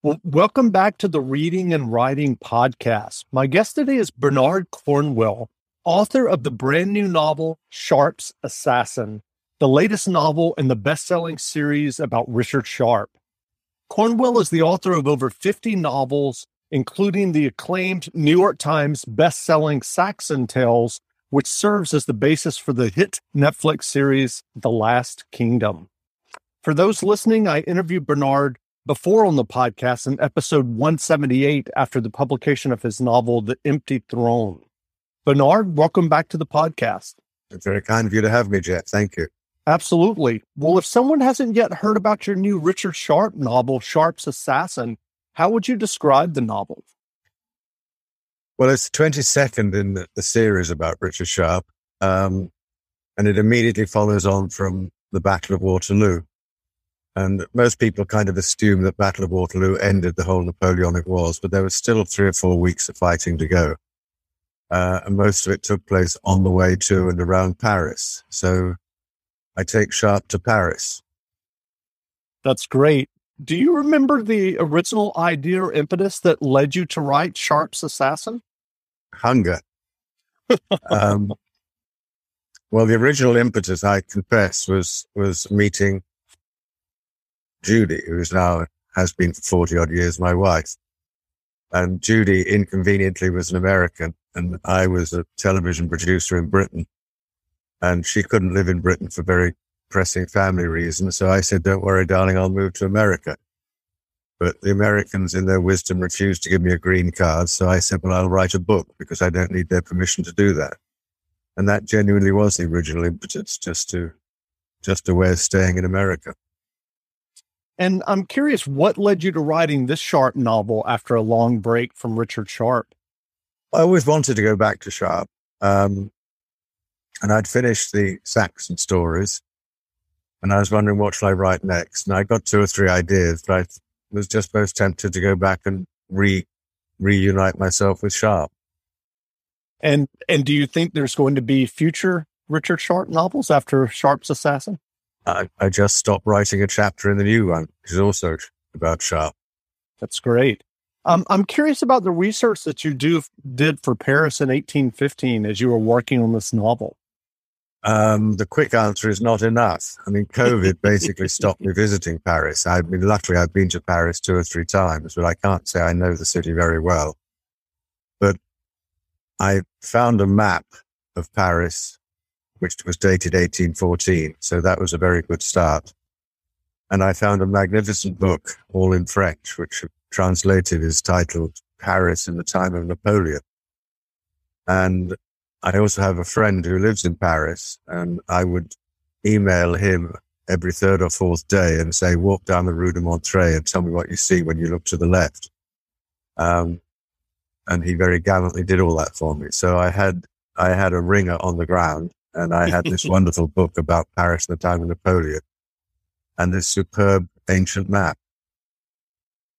Well, welcome back to the Reading and Writing Podcast. My guest today is Bernard Cornwell, author of the brand new novel Sharpe's Assassin, the latest novel in the best selling series about Richard Sharpe. Cornwell is the author of over 50 novels, including the acclaimed New York Times best-selling Saxon Tales, which serves as the basis for the hit Netflix series The Last Kingdom. For those listening, I interviewed Bernard before on the podcast in episode 178 after the publication of his novel The Empty Throne. Bernard, welcome back to the podcast. It's very kind of you to have me, Jeff. Thank you. Absolutely. Well, if someone hasn't yet heard about your new Richard Sharpe novel, Sharpe's Assassin, how would you describe the novel? Well, it's 22nd in the, the series about Richard Sharpe, um, and it immediately follows on from the Battle of Waterloo. And most people kind of assume that Battle of Waterloo ended the whole Napoleonic Wars, but there was still three or four weeks of fighting to go. Uh, and most of it took place on the way to and around Paris. So I take Sharpe to Paris. That's great. Do you remember the original idea or impetus that led you to write Sharpe's Assassin? Hunger. um, well, the original impetus, I confess, was was meeting Judy, who is now has been for forty odd years my wife. And Judy inconveniently was an American, and I was a television producer in Britain and she couldn't live in Britain for very pressing family reasons. So I said, don't worry, darling, I'll move to America. But the Americans, in their wisdom, refused to give me a green card. So I said, well, I'll write a book because I don't need their permission to do that. And that genuinely was the original impetus, just to, just a way of staying in America. And I'm curious, what led you to writing this Sharpe novel after a long break from Richard Sharpe? I always wanted to go back to Sharpe. Um, and I'd finished the Saxon stories and I was wondering what shall I write next. And I got two or three ideas, but I was just most tempted to go back and re reunite myself with Sharpe. And and do you think there's going to be future Richard Sharpe novels after Sharpe's Assassin? I, I just stopped writing a chapter in the new one, which is also about Sharpe. That's great. Um, I'm curious about the research that you do did for Paris in 1815 as you were working on this novel. Um, the quick answer is not enough. I mean, COVID basically stopped me visiting Paris. I mean, luckily I've been to Paris two or three times, but I can't say I know the city very well. But I found a map of Paris, which was dated 1814. So that was a very good start. And I found a magnificent book, all in French, which translated is titled Paris in the Time of Napoleon. And I also have a friend who lives in Paris and I would email him every third or fourth day and say, walk down the Rue de Montreuil and tell me what you see when you look to the left. Um, and he very gallantly did all that for me. So I had, I had a ringer on the ground and I had this wonderful book about Paris in the time of Napoleon and this superb ancient map.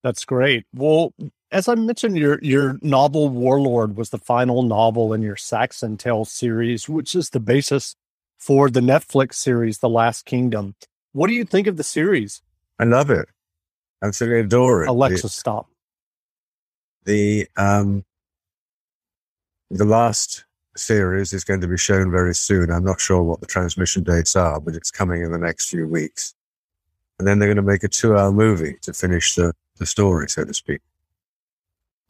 That's great. Well, as I mentioned, your your novel Warlord was the final novel in your Saxon Tales series, which is the basis for the Netflix series The Last Kingdom. What do you think of the series? I love it. Absolutely adore it. Alexa, the, stop. The um the last series is going to be shown very soon. I'm not sure what the transmission dates are, but it's coming in the next few weeks. And then they're going to make a two hour movie to finish the, the story, so to speak.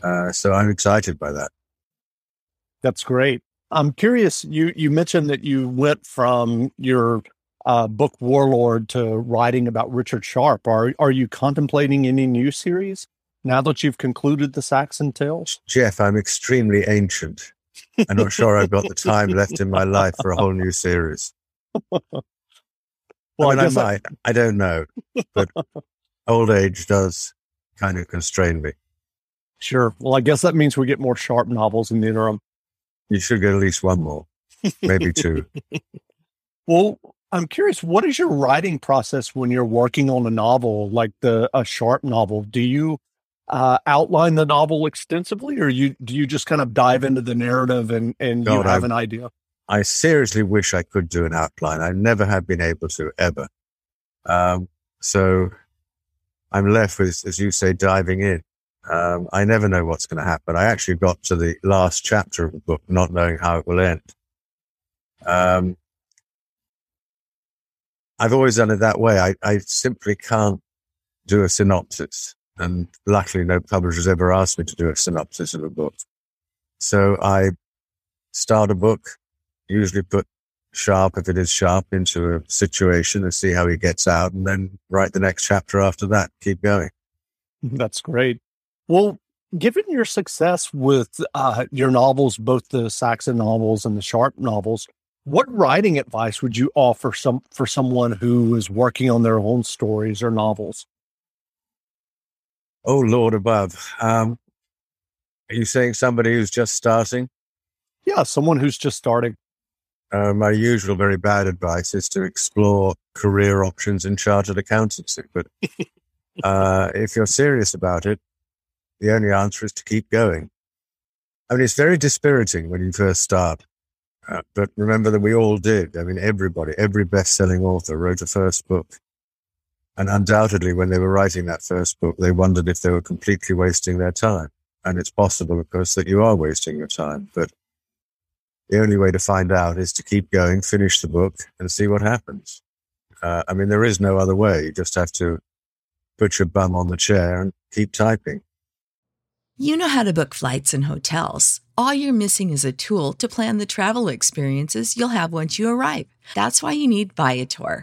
Uh, so I'm excited by that. That's great. I'm curious. You you mentioned that you went from your uh, book Warlord to writing about Richard Sharpe. Are are you contemplating any new series now that you've concluded the Saxon Tales? Jeff, I'm extremely ancient. I'm not sure I've got the time left in my life for a whole new series. well, I, mean, I, I might. I... I don't know, but old age does kind of constrain me. Sure. Well, I guess that means we get more Sharpe novels in the interim. You should get at least one more, maybe two. well, I'm curious, what is your writing process when you're working on a novel like the a Sharpe novel? Do you uh, outline the novel extensively, or you do you just kind of dive into the narrative and and God, you have I, an idea? I seriously wish I could do an outline. I never have been able to ever. Um, so I'm left with, as you say, diving in. Um, I never know what's going to happen. I actually got to the last chapter of the book, not knowing how it will end. Um, I've always done it that way. I, I simply can't do a synopsis. And luckily, no publisher's ever asked me to do a synopsis of a book. So I start a book, usually put Sharpe, if it is Sharpe, into a situation and see how he gets out, and then write the next chapter after that. Keep going. That's great. Well, given your success with uh, your novels, both the Saxon novels and the Sharpe novels, what writing advice would you offer some for someone who is working on their own stories or novels? Oh Lord above. Um, are you saying somebody who's just starting? Yeah, someone who's just starting. Uh, my usual very bad advice is to explore career options in chartered accountancy. But uh, if you're serious about it, the only answer is to keep going. I mean, it's very dispiriting when you first start. Uh, but remember that we all did. I mean, everybody, every best selling author wrote a first book. And undoubtedly, when they were writing that first book, they wondered if they were completely wasting their time. And it's possible, of course, that you are wasting your time. But the only way to find out is to keep going, finish the book, and see what happens. Uh, I mean, there is no other way. You just have to put your bum on the chair and keep typing. You know how to book flights and hotels. All you're missing is a tool to plan the travel experiences you'll have once you arrive. That's why you need Viator.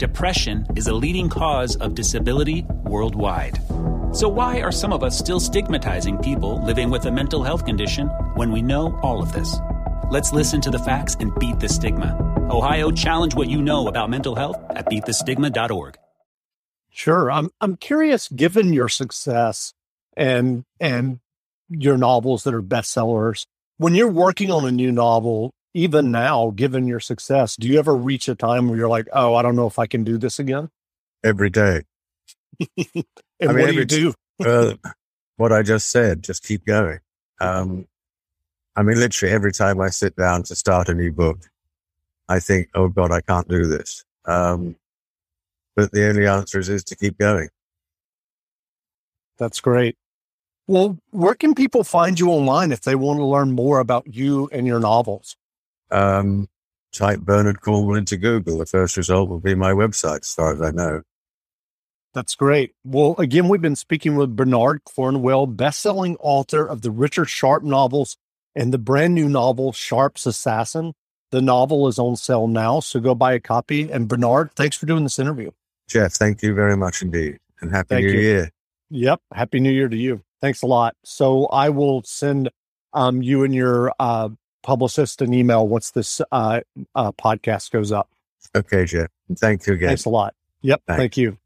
Depression is a leading cause of disability worldwide. So, why are some of us still stigmatizing people living with a mental health condition when we know all of this? Let's listen to the facts and beat the stigma. Ohio, challenge what you know about mental health at beatthestigma.org. Sure. I'm I'm curious, given your success and and your novels that are bestsellers, when you're working on a new novel, even now, given your success, do you ever reach a time where you're like, oh, I don't know if I can do this again? Every day. and I mean, what do you do? uh, what I just said, just keep going. Um, I mean, literally every time I sit down to start a new book, I think, oh God, I can't do this. Um, but the only answer is, is to keep going. That's great. Well, where can people find you online if they want to learn more about you and your novels? Um, type Bernard Cornwell into Google. The first result will be my website, as far as I know. That's great. Well, again, we've been speaking with Bernard Cornwell, best-selling author of the Richard Sharpe novels and the brand new novel Sharpe's Assassin. The novel is on sale now, so go buy a copy. And Bernard, thanks for doing this interview. Jeff, thank you very much indeed. And happy thank new you. year. Yep. Happy new year to you. Thanks a lot. So I will send um, you and your uh, publicist an email once this uh, uh, podcast goes up. Okay, Jeff. Thank you again. Thanks a lot. Yep. Thanks. Thank you.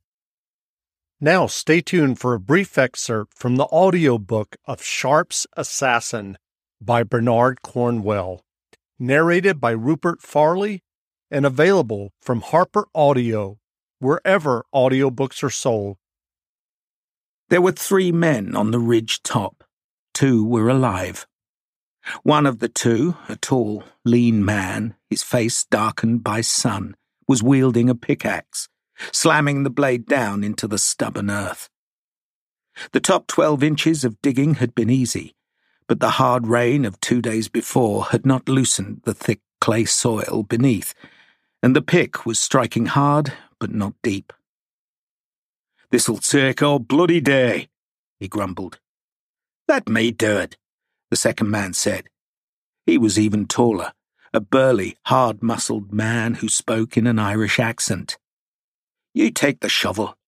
Now, stay tuned for a brief excerpt from the audiobook of Sharpe's Assassin by Bernard Cornwell, narrated by Rupert Farley and available from Harper Audio, wherever audiobooks are sold. There were three men on the ridge top. Two were alive. One of the two, a tall, lean man, his face darkened by sun, was wielding a pickaxe slamming the blade down into the stubborn earth. The top 12 inches of digging had been easy, but the hard rain of two days before had not loosened the thick clay soil beneath, and the pick was striking hard but not deep. This'll take all bloody day, he grumbled. Let me do it, the second man said. He was even taller, a burly, hard muscled man who spoke in an Irish accent. You take the shovel.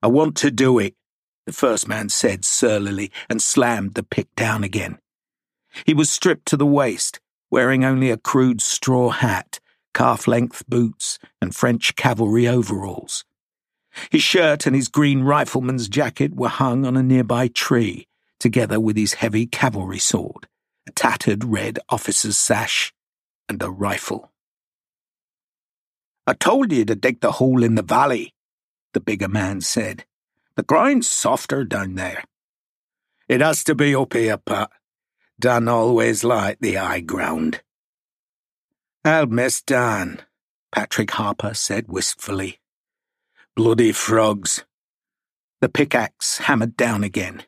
I want to do it, the first man said surlily and slammed the pick down again. He was stripped to the waist, wearing only a crude straw hat, calf length boots, and French cavalry overalls. His shirt and his green rifleman's jacket were hung on a nearby tree, together with his heavy cavalry sword, a tattered red officer's sash, and a rifle. I told you to dig the hole in the valley, the bigger man said. The ground's softer down there. It has to be up here, Pat. Dan always liked the high ground. I'll miss Dan, Patrick Harper said wistfully. Bloody frogs. The pickaxe hammered down again.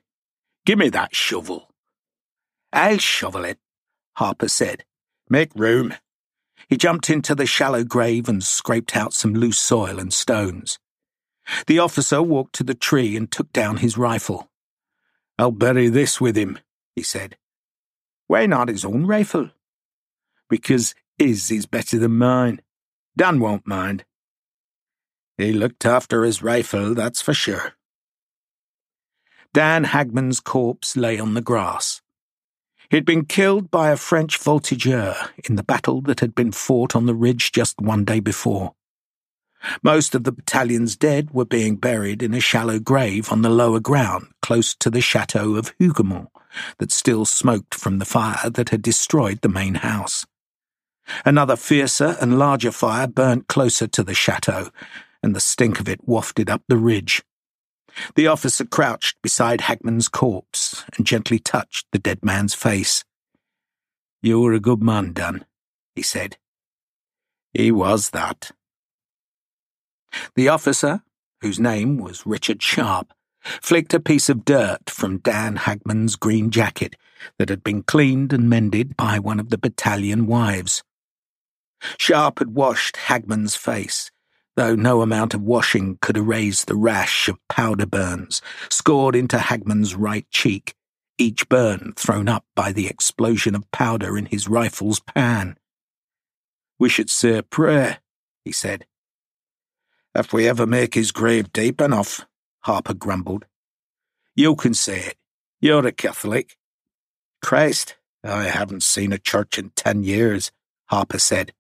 Give me that shovel. I'll shovel it, Harper said. Make room. He jumped into the shallow grave and scraped out some loose soil and stones. The officer walked to the tree and took down his rifle. I'll bury this with him, he said. Why not his own rifle? Because his is better than mine. Dan won't mind. He looked after his rifle, that's for sure. Dan Hagman's corpse lay on the grass. He'd been killed by a French voltigeur in the battle that had been fought on the ridge just one day before. Most of the battalion's dead were being buried in a shallow grave on the lower ground close to the chateau of Hougoumont that still smoked from the fire that had destroyed the main house. Another fiercer and larger fire burnt closer to the chateau, and the stink of it wafted up the ridge. The officer crouched beside Hagman's corpse and gently touched the dead man's face. You were a good man, Dan, he said. He was that. The officer, whose name was Richard Sharpe, flicked a piece of dirt from Dan Hagman's green jacket that had been cleaned and mended by one of the battalion wives. Sharpe had washed Hagman's face, though no amount of washing could erase the rash of powder burns scored into Hagman's right cheek, each burn thrown up by the explosion of powder in his rifle's pan. We should say a prayer, he said. If we ever make his grave deep enough, Harper grumbled. You can say it. You're a Catholic. Christ, I haven't seen a church in ten years, Harper said.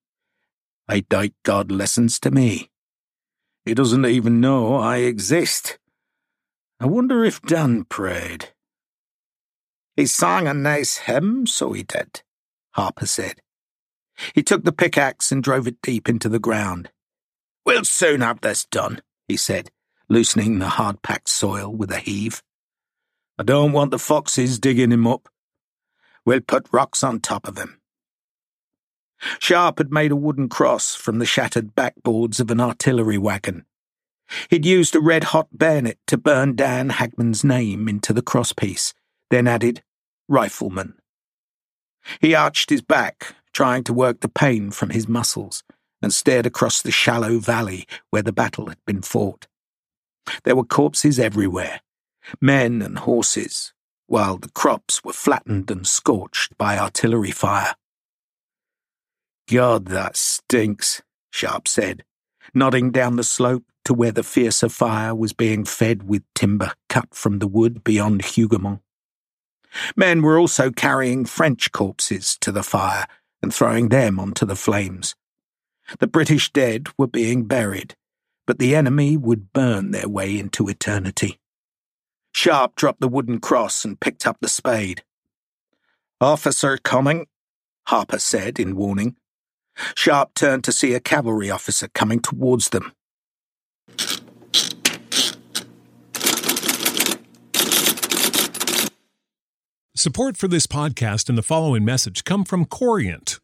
I doubt God listens to me. He doesn't even know I exist. I wonder if Dan prayed. He sang a nice hymn, so he did, Harper said. He took the pickaxe and drove it deep into the ground. We'll soon have this done, he said, loosening the hard packed soil with a heave. I don't want the foxes digging him up. We'll put rocks on top of him. Sharpe had made a wooden cross from the shattered backboards of an artillery wagon. He'd used a red hot bayonet to burn Dan Hagman's name into the crosspiece, then added, Rifleman. He arched his back, trying to work the pain from his muscles, and stared across the shallow valley where the battle had been fought. There were corpses everywhere, men and horses, while the crops were flattened and scorched by artillery fire. God, that stinks, Sharpe said, nodding down the slope to where the fiercer fire was being fed with timber cut from the wood beyond Hougoumont. Men were also carrying French corpses to the fire and throwing them onto the flames. The British dead were being buried, but the enemy would burn their way into eternity. Sharpe dropped the wooden cross and picked up the spade. Officer coming, Harper said in warning. Sharpe turned to see a cavalry officer coming towards them. Support for this podcast and the following message come from Corient